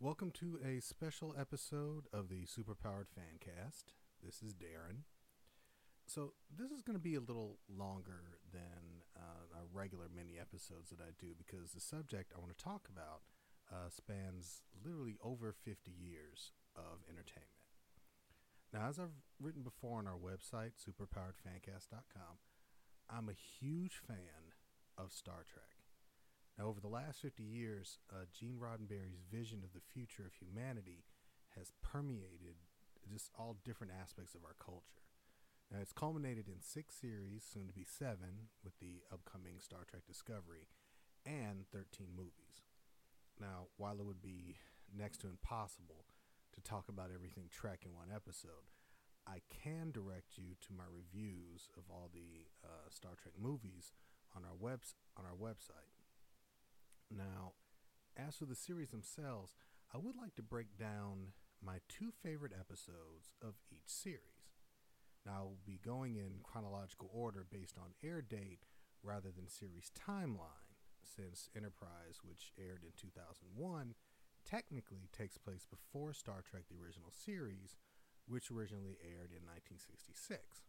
Welcome to a special episode of the Superpowered Fancast. This is Darren. So, this is going to be a little longer than uh, our regular mini episodes that I do because the subject I want to talk about uh, spans literally over 50 years of entertainment. Now, as I've written before on our website, superpoweredfancast.com, I'm a huge fan of Star Trek. Now, over the last 50 years, uh, Gene Roddenberry's vision of the future of humanity has permeated just all different aspects of our culture. Now, it's culminated in six series, soon to be seven, with the upcoming Star Trek Discovery, and 13 movies. Now, while it would be next to impossible to talk about everything Trek in one episode, I can direct you to my reviews of all the uh, Star Trek movies on our webs on our website. Now, as for the series themselves, I would like to break down my two favorite episodes of each series. Now, I will be going in chronological order based on air date rather than series timeline, since Enterprise, which aired in 2001, technically takes place before Star Trek the original series, which originally aired in 1966.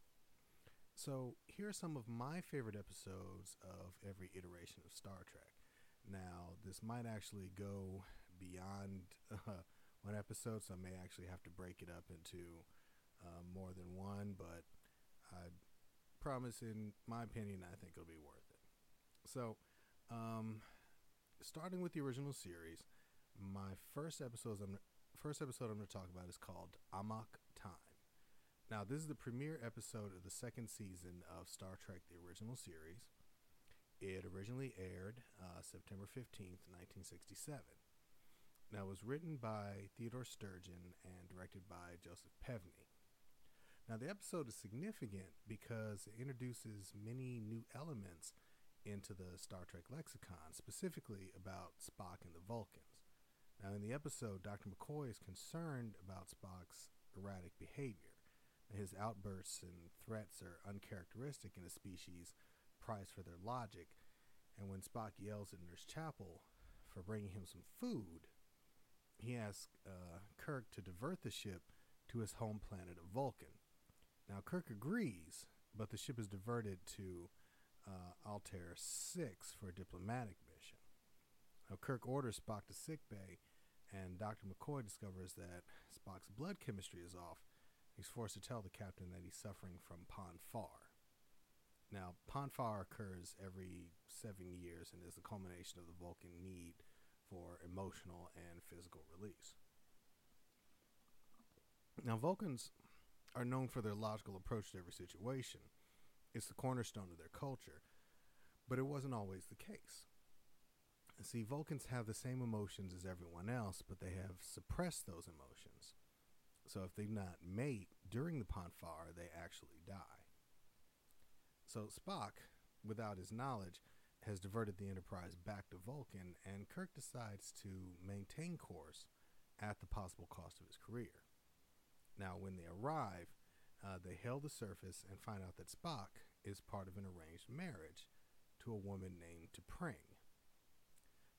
So, here are some of my favorite episodes of every iteration of Star Trek. Now, this might actually go beyond uh, one episode, so I may actually have to break it up into uh, more than one, but I promise, in my opinion, I think it'll be worth it. So, um, starting with the original series, my first episode I'm first episode I'm going to talk about is called Amok Time. Now, this is the premiere episode of the second season of Star Trek: The Original Series. It originally aired uh, September 15th, 1967. Now, it was written by Theodore Sturgeon and directed by Joseph Pevney. Now, the episode is significant because it introduces many new elements into the Star Trek lexicon, specifically about Spock and the Vulcans. Now, in the episode, Dr. McCoy is concerned about Spock's erratic behavior. His outbursts and threats are uncharacteristic in a species price for their logic. And when Spock yells at Nurse Chapel for bringing him some food, he asks uh, Kirk to divert the ship to his home planet of Vulcan. Now, Kirk agrees, but the ship is diverted to uh, Altair 6 for a diplomatic mission. Now, Kirk orders Spock to sickbay, and Dr. McCoy discovers that Spock's blood chemistry is off. He's forced to tell the captain that he's suffering from Pon farr. Now, Pon farr occurs every seven years and is the culmination of the Vulcan need for emotional and physical release. Now, Vulcans are known for their logical approach to every situation. It's the cornerstone of their culture, but it wasn't always the case. See, Vulcans have the same emotions as everyone else, but they have suppressed those emotions. So if they do not mate during the Pon farr, they actually die. So Spock, without his knowledge, has diverted the Enterprise back to Vulcan, and Kirk decides to maintain course at the possible cost of his career. Now, when they arrive, uh, they hail the surface and find out that Spock is part of an arranged marriage to a woman named T'Pring.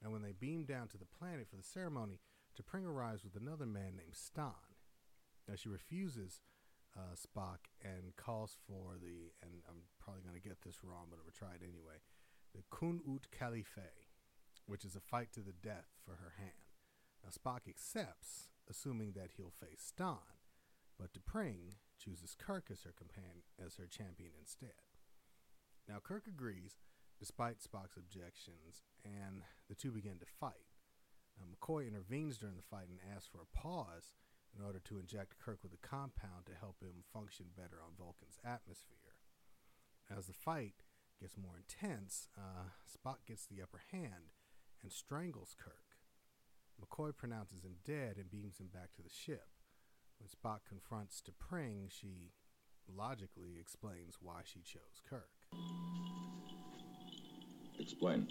Now, when they beam down to the planet for the ceremony, T'Pring arrives with another man named Stonn. Now, she refuses uh, Spock and calls for the, and I'm probably going to get this wrong, but I'm going to try it anyway, the Kun Ut Kalife, which is a fight to the death for her hand. Now, Spock accepts, assuming that he'll face Stonn, but T'Pring chooses Kirk as her companion, as her champion instead. Now, Kirk agrees, despite Spock's objections, and the two begin to fight. Now, McCoy intervenes during the fight and asks for a pause in order to inject Kirk with a compound to help him function better on Vulcan's atmosphere. As the fight gets more intense, uh, Spock gets the upper hand and strangles Kirk. McCoy pronounces him dead and beams him back to the ship. When Spock confronts T'Pring, she logically explains why she chose Kirk. Explain.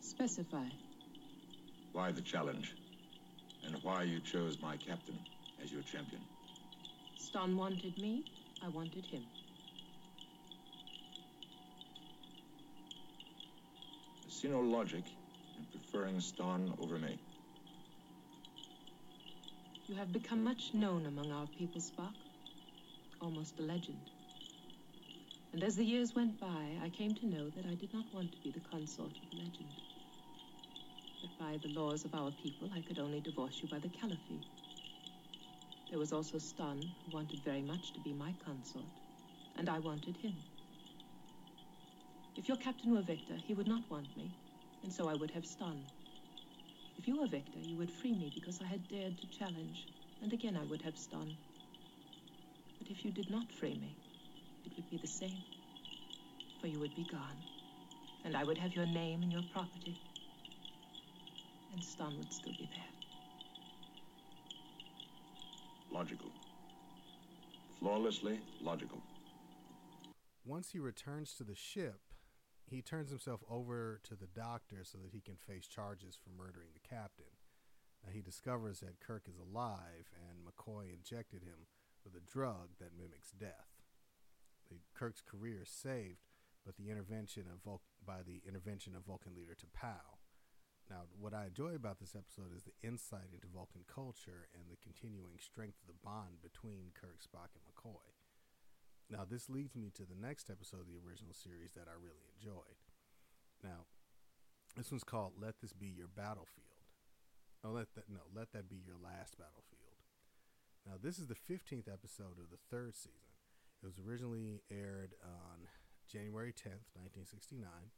Specify. Why the challenge? And why you chose my captain as your champion? Stonn wanted me, I wanted him. I see no logic in preferring Stonn over me. You have become much known among our people, Spock. Almost a legend. And as the years went by, I came to know that I did not want to be the consort of the legend. That by the laws of our people, I could only divorce you by the kal-if-fee. There was also Stonn, who wanted very much to be my consort, and I wanted him. If your captain were Victor, he would not want me, and so I would have Stonn. If you were Victor, you would free me because I had dared to challenge, and again I would have Stonn. But if you did not free me, it would be the same, for you would be gone, and I would have your name and your property, and Stonn would still be there. Logical. Flawlessly logical. Once he returns to the ship, he turns himself over to the doctor so that he can face charges for murdering the captain. Now, he discovers that Kirk is alive and McCoy injected him with a drug that mimics death. The, Kirk's career is saved, but the intervention of Vul- by the intervention of Vulcan leader T'Pau. Now, what I enjoy about this episode is the insight into Vulcan culture and the continuing strength of the bond between Kirk, Spock, and McCoy. Now, this leads me to the next episode of the original series that I really enjoyed. Now, this one's called "Let This Be Your Battlefield." Oh, let that no, let that be your last battlefield. Now, this is the 15th episode of the third season. It was originally aired on January 10th, 1969.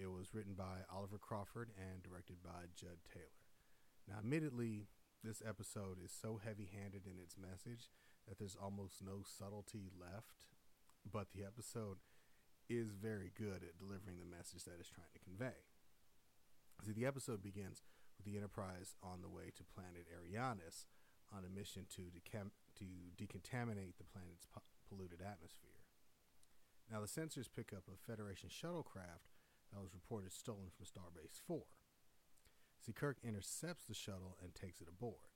It was written by Oliver Crawford and directed by Jud Taylor. Now, admittedly, this episode is so heavy handed in its message that there's almost no subtlety left, but the episode is very good at delivering the message that it's trying to convey. See, the episode begins with the Enterprise on the way to planet Ariannus on a mission to, decam- to decontaminate the planet's po- polluted atmosphere. Now, the sensors pick up a Federation shuttlecraft that was reported stolen from Starbase 4. See, Kirk intercepts the shuttle and takes it aboard.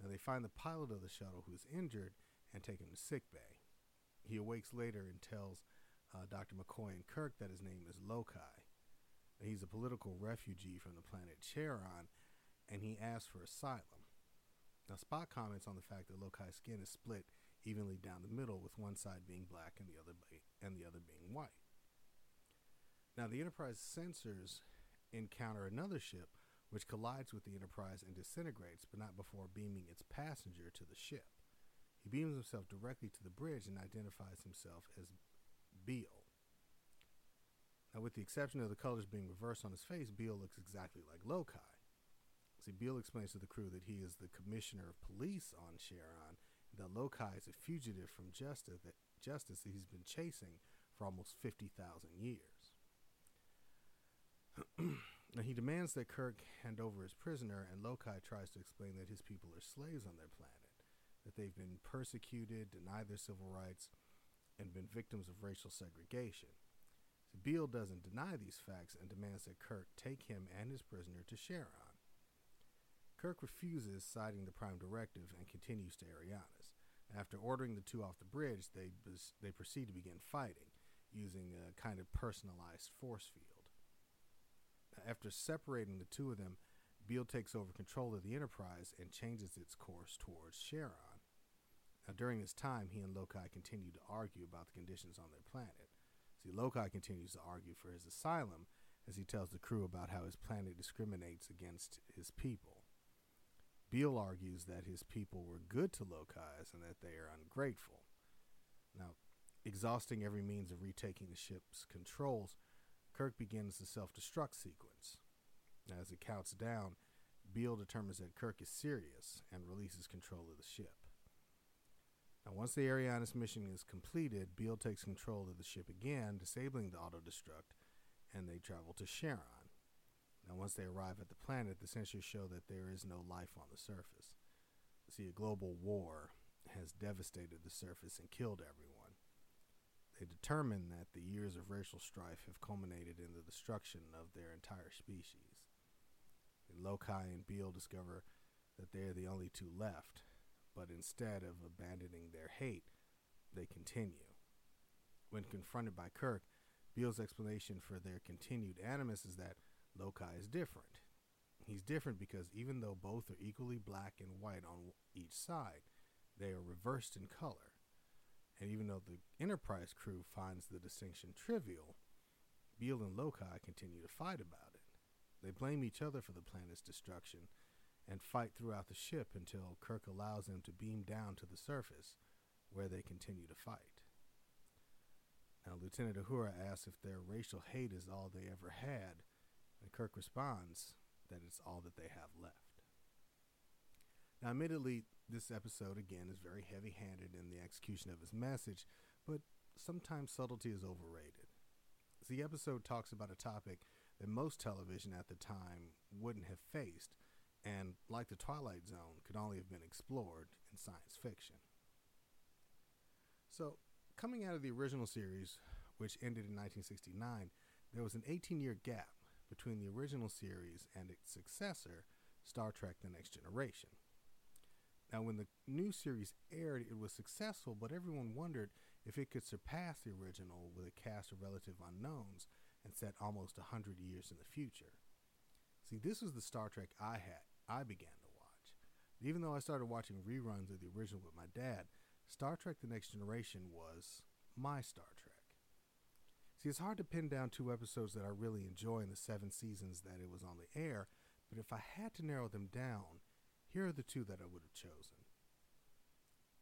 Now, they find the pilot of the shuttle who is injured and take him to sickbay. He awakes later and tells uh, Dr. McCoy and Kirk that his name is Lokai. He's a political refugee from the planet Cheron, and he asks for asylum. Now, Spock comments on the fact that Lokai's skin is split evenly down the middle, with one side being black and the other be- and the other being white. Now, the Enterprise sensors encounter another ship, which collides with the Enterprise and disintegrates, but not before beaming its passenger to the ship. He beams himself directly to the bridge and identifies himself as Beale. Now, with the exception of the colors being reversed on his face, Beale looks exactly like Lokai. See, Beale explains to the crew that he is the commissioner of police on Cheron, and that Lokai is a fugitive from justice that, justice that he's been chasing for almost 50,000 years. Now, he demands that Kirk hand over his prisoner, and Lokai tries to explain that his people are slaves on their planet, that they've been persecuted, denied their civil rights, and been victims of racial segregation. So Beale doesn't deny these facts and demands that Kirk take him and his prisoner to Cheron. Kirk refuses, citing the Prime Directive, and continues to Ariannus. After ordering the two off the bridge, they, they proceed to begin fighting, using a kind of personalized force field. After separating the two of them, Beale takes over control of the Enterprise and changes its course towards Cheron. Now, during this time, he and Lokai continue to argue about the conditions on their planet. See, Lokai continues to argue for his asylum as he tells the crew about how his planet discriminates against his people. Beale argues that his people were good to Lokai's and that they are ungrateful. Now, exhausting every means of retaking the ship's controls, Kirk begins the self destruct sequence. As it counts down, Beale determines that Kirk is serious and releases control of the ship. Now, once the Ariannus mission is completed, Beale takes control of the ship again, disabling the auto destruct, and they travel to Cheron. Now, once they arrive at the planet, the sensors show that there is no life on the surface. See, a global war has devastated the surface and killed everyone. They determine that the years of racial strife have culminated in the destruction of their entire species. And Lokai and Beale discover that they are the only two left, but instead of abandoning their hate, they continue. When confronted by Kirk, Beale's explanation for their continued animus is that Lokai is different. He's different because even though both are equally black and white on each side, they are reversed in color. And even though the Enterprise crew finds the distinction trivial, Beale and Lokai continue to fight about it. They blame each other for the planet's destruction and fight throughout the ship until Kirk allows them to beam down to the surface, where they continue to fight. Now, Lieutenant Uhura asks if their racial hate is all they ever had, and Kirk responds that it's all that they have left. Now, admittedly, this episode again is very heavy handed in the execution of his message, but sometimes subtlety is overrated. The episode talks about a topic that most television at the time wouldn't have faced, and like the Twilight Zone, could only have been explored in science fiction. So, coming out of the original series, which ended in 1969, there was an 18 year gap between the original series and its successor, Star Trek The Next Generation. Now, when the new series aired, it was successful, but everyone wondered if it could surpass the original with a cast of relative unknowns and set almost a hundred years in the future. See, this was the Star Trek I had, I began to watch. Even though I started watching reruns of the original with my dad, Star Trek The Next Generation was my Star Trek. See, it's hard to pin down two episodes that I really enjoy in the seven seasons that it was on the air, but if I had to narrow them down, here are the two that I would have chosen.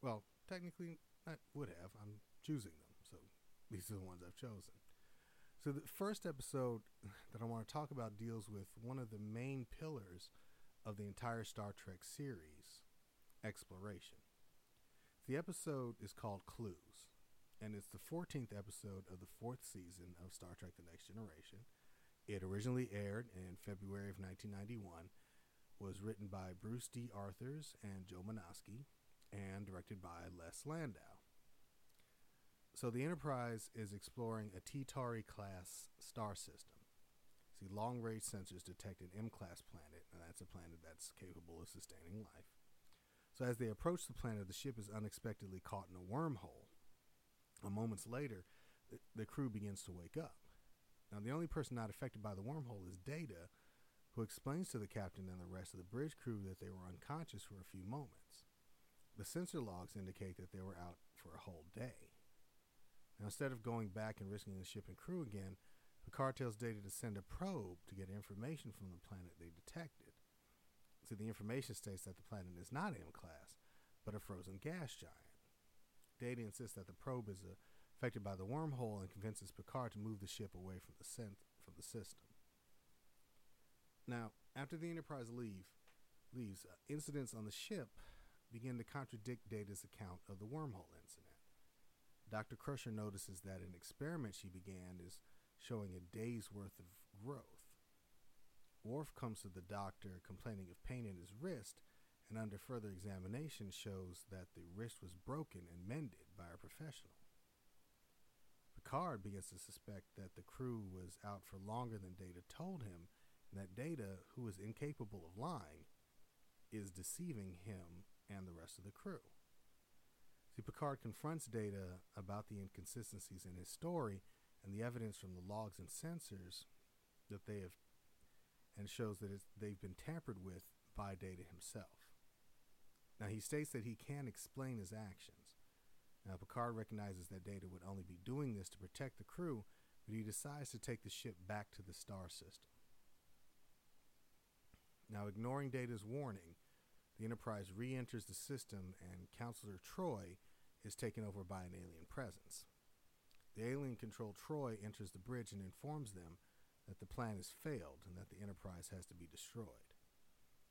Well, technically, I would have. I'm choosing them, so these are the ones I've chosen. So, the first episode that I want to talk about deals with one of the main pillars of the entire Star Trek series exploration. The episode is called Clues, and it's the 14th episode of the fourth season of Star Trek The Next Generation. It originally aired in February of 1991, was written by Bruce D. Arthurs and Joe Menosky, and directed by Les Landau. So the Enterprise is exploring a T-Tauri class star system. See, long range sensors detect an M class planet, and that's a planet that's capable of sustaining life. So as they approach the planet, the ship is unexpectedly caught in a wormhole. A moments later, the, the crew begins to wake up. Now, the only person not affected by the wormhole is Data, who explains to the captain and the rest of the bridge crew that they were unconscious for a few moments. The sensor logs indicate that they were out for a whole day. Now, instead of going back and risking the ship and crew again, Picard tells Data to send a probe to get information from the planet they detected. See, the information states that the planet is not M class, but a frozen gas giant. Data insists that the probe is affected by the wormhole and convinces Picard to move the ship away from the, from the system. Now, after the Enterprise leave, leaves, uh, incidents on the ship begin to contradict Data's account of the wormhole incident. Dr. Crusher notices that an experiment she began is showing a day's worth of growth. Worf comes to the doctor complaining of pain in his wrist, and under further examination shows that the wrist was broken and mended by a professional. Picard begins to suspect that the crew was out for longer than Data told him, that Data, who is incapable of lying, is deceiving him and the rest of the crew. See, Picard confronts Data about the inconsistencies in his story and the evidence from the logs and sensors that they have, and shows that they've been tampered with by Data himself. Now, he states that he can explain his actions. Now, Picard recognizes that Data would only be doing this to protect the crew, but he decides to take the ship back to the star system. Now, ignoring Data's warning, the Enterprise re enters the system, and Counselor Troi is taken over by an alien presence. The alien controlled Troi enters the bridge and informs them that the plan has failed and that the Enterprise has to be destroyed.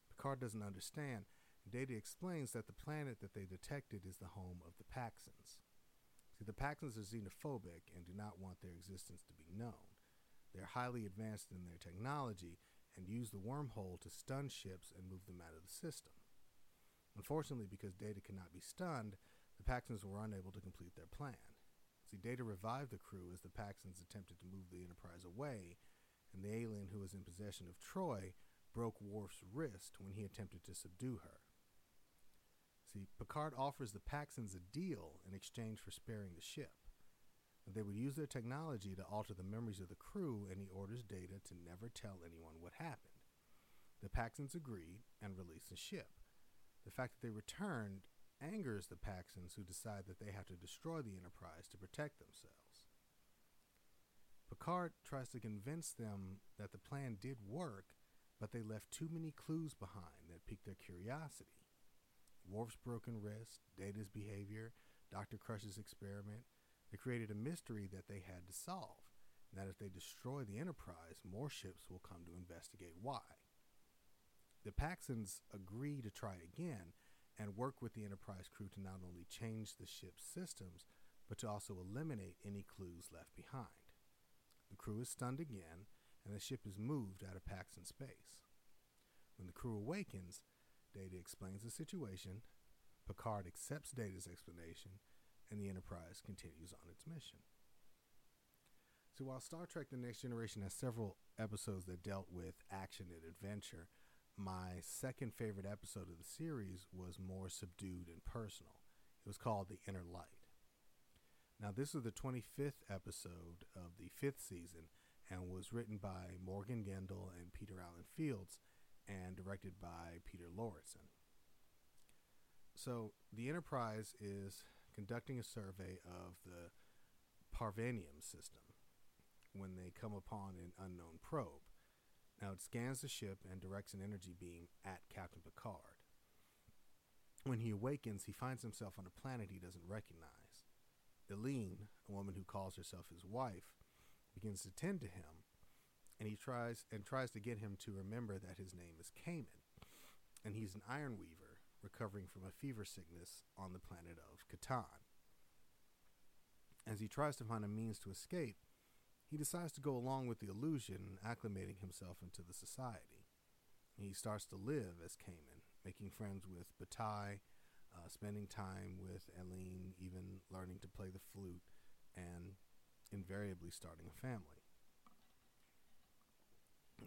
Picard doesn't understand, and Data explains that the planet that they detected is the home of the Paxans. See, the Paxans are xenophobic and do not want their existence to be known. They're highly advanced in their technology and use the wormhole to stun ships and move them out of the system. Unfortunately, because Data cannot be stunned, the Paxans were unable to complete their plan. See, Data revived the crew as the Paxans attempted to move the Enterprise away, and the alien who was in possession of Troi broke Worf's wrist when he attempted to subdue her. See, Picard offers the Paxans a deal in exchange for sparing the ship. They would use their technology to alter the memories of the crew, and he orders Data to never tell anyone what happened. The Paxans agree and release the ship. The fact that they returned angers the Paxans, who decide that they have to destroy the Enterprise to protect themselves. Picard tries to convince them that the plan did work, but they left too many clues behind that piqued their curiosity. Worf's broken wrist, Data's behavior, Dr. Crush's experiment, they created a mystery that they had to solve, and that if they destroy the Enterprise, more ships will come to investigate why. The Paxans agree to try again and work with the Enterprise crew to not only change the ship's systems, but to also eliminate any clues left behind. The crew is stunned again, and the ship is moved out of Paxan space. When the crew awakens, Data explains the situation, Picard accepts Data's explanation, and the Enterprise continues on its mission. So while Star Trek The Next Generation has several episodes that dealt with action and adventure, my second favorite episode of the series was more subdued and personal. It was called The Inner Light. Now, this is the 25th episode of the fifth season and was written by Morgan Gendel and Peter Allen Fields and directed by Peter Lauritson. So, the Enterprise is conducting a survey of the Parvenium system when they come upon an unknown probe. Now it scans the ship and directs an energy beam at Captain Picard. When he awakens, he finds himself on a planet he doesn't recognize. Eline, a woman who calls herself his wife, begins to tend to him, and he tries and tries to get him to remember that his name is Kamin, and he's an iron weaver recovering from a fever sickness on the planet of Kataan. As he tries to find a means to escape, he decides to go along with the illusion, acclimating himself into the society. He starts to live as Kamin, making friends with Batai, uh, spending time with Eline, even learning to play the flute, and invariably starting a family.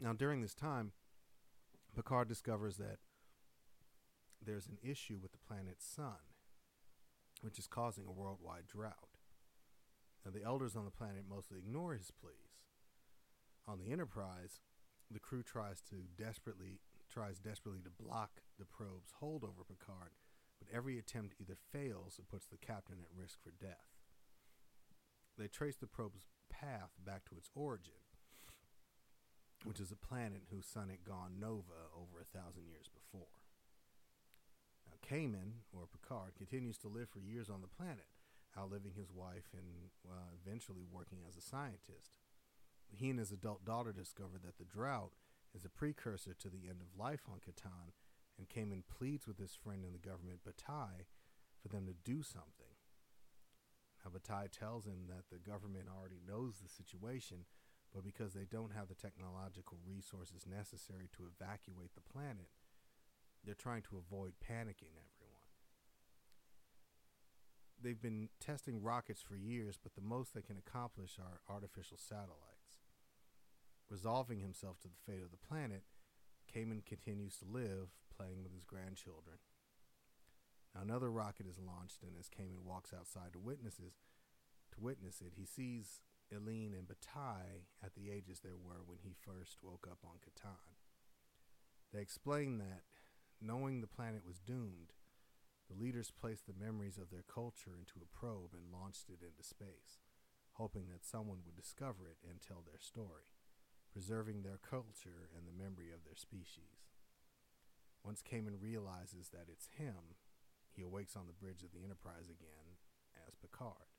Now, during this time, Picard discovers that there's an issue with the planet's sun, which is causing a worldwide drought. Now, the elders on the planet mostly ignore his pleas. On the Enterprise, the crew tries to desperately tries desperately to block the probe's hold over Picard, but every attempt either fails or puts the captain at risk for death. They trace the probe's path back to its origin, which is a planet whose sun had gone nova over a thousand years before. Kamin, or Picard, continues to live for years on the planet, outliving his wife and uh, eventually working as a scientist. He and his adult daughter discover that the drought is a precursor to the end of life on Kataan, and Kamin pleads with his friend in the government, Batai, for them to do something. Now, Batai tells him that the government already knows the situation, but because they don't have the technological resources necessary to evacuate the planet, they're trying to avoid panicking everyone. They've been testing rockets for years, but the most they can accomplish are artificial satellites. Resolving himself to the fate of the planet, Kamin continues to live, playing with his grandchildren. Now another rocket is launched, and as Kamin walks outside to witnesses to witness it, he sees Eline and Batai at the ages they were when he first woke up on Kataan. They explain that, knowing the planet was doomed, the leaders placed the memories of their culture into a probe and launched it into space, hoping that someone would discover it and tell their story, preserving their culture and the memory of their species. Once Kamin realizes that it's him, he awakes on the bridge of the Enterprise again as Picard.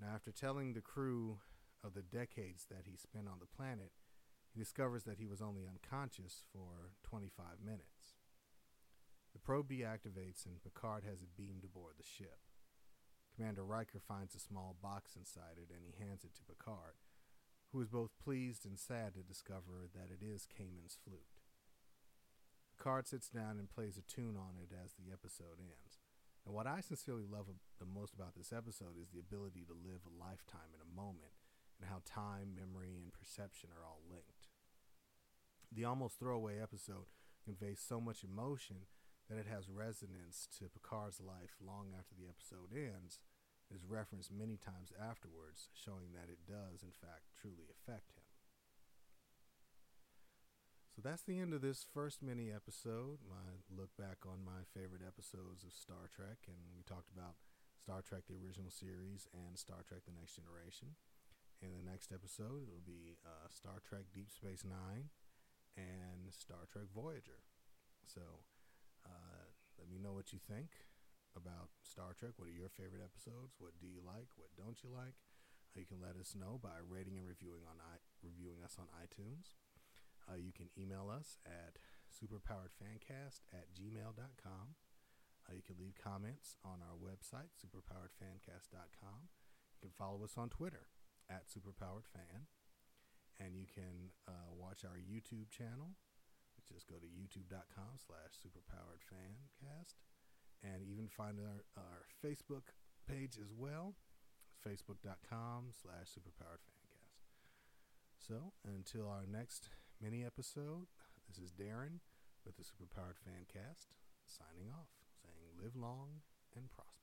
Now, after telling the crew of the decades that he spent on the planet, he discovers that he was only unconscious for 25 minutes. The probe deactivates and Picard has it beamed aboard the ship. Commander Riker finds a small box inside it and he hands it to Picard, who is both pleased and sad to discover that it is Kamin's flute. Picard sits down and plays a tune on it as the episode ends. And what I sincerely love the most about this episode is the ability to live a lifetime in a moment and how time, memory, and perception are all linked. The almost throwaway episode conveys so much emotion that it has resonance to Picard's life long after the episode ends, is referenced many times afterwards, showing that it does, in fact, truly affect him. So that's the end of this first mini episode. My look back on my favorite episodes of Star Trek, and we talked about Star Trek: The Original Series and Star Trek: The Next Generation. In the next episode, it'll be uh, Star Trek: Deep Space Nine and Star Trek: Voyager. So, uh, let me know what you think about Star Trek. What are your favorite episodes? What do you like? What don't you like? Uh, you can let us know by rating and reviewing on I- reviewing us on iTunes. Uh, you can email us at superpoweredfancast at gmail.com. Uh, you can leave comments on our website, superpoweredfancast.com. You can follow us on Twitter at superpoweredfan. And you can uh, watch our YouTube channel. Just go to youtube.com slash superpoweredfancast. And even find our, our Facebook page as well, facebook.com slash superpoweredfancast. So until our next mini episode. This is Darren with the Superpowered Fancast signing off, saying live long and prosper.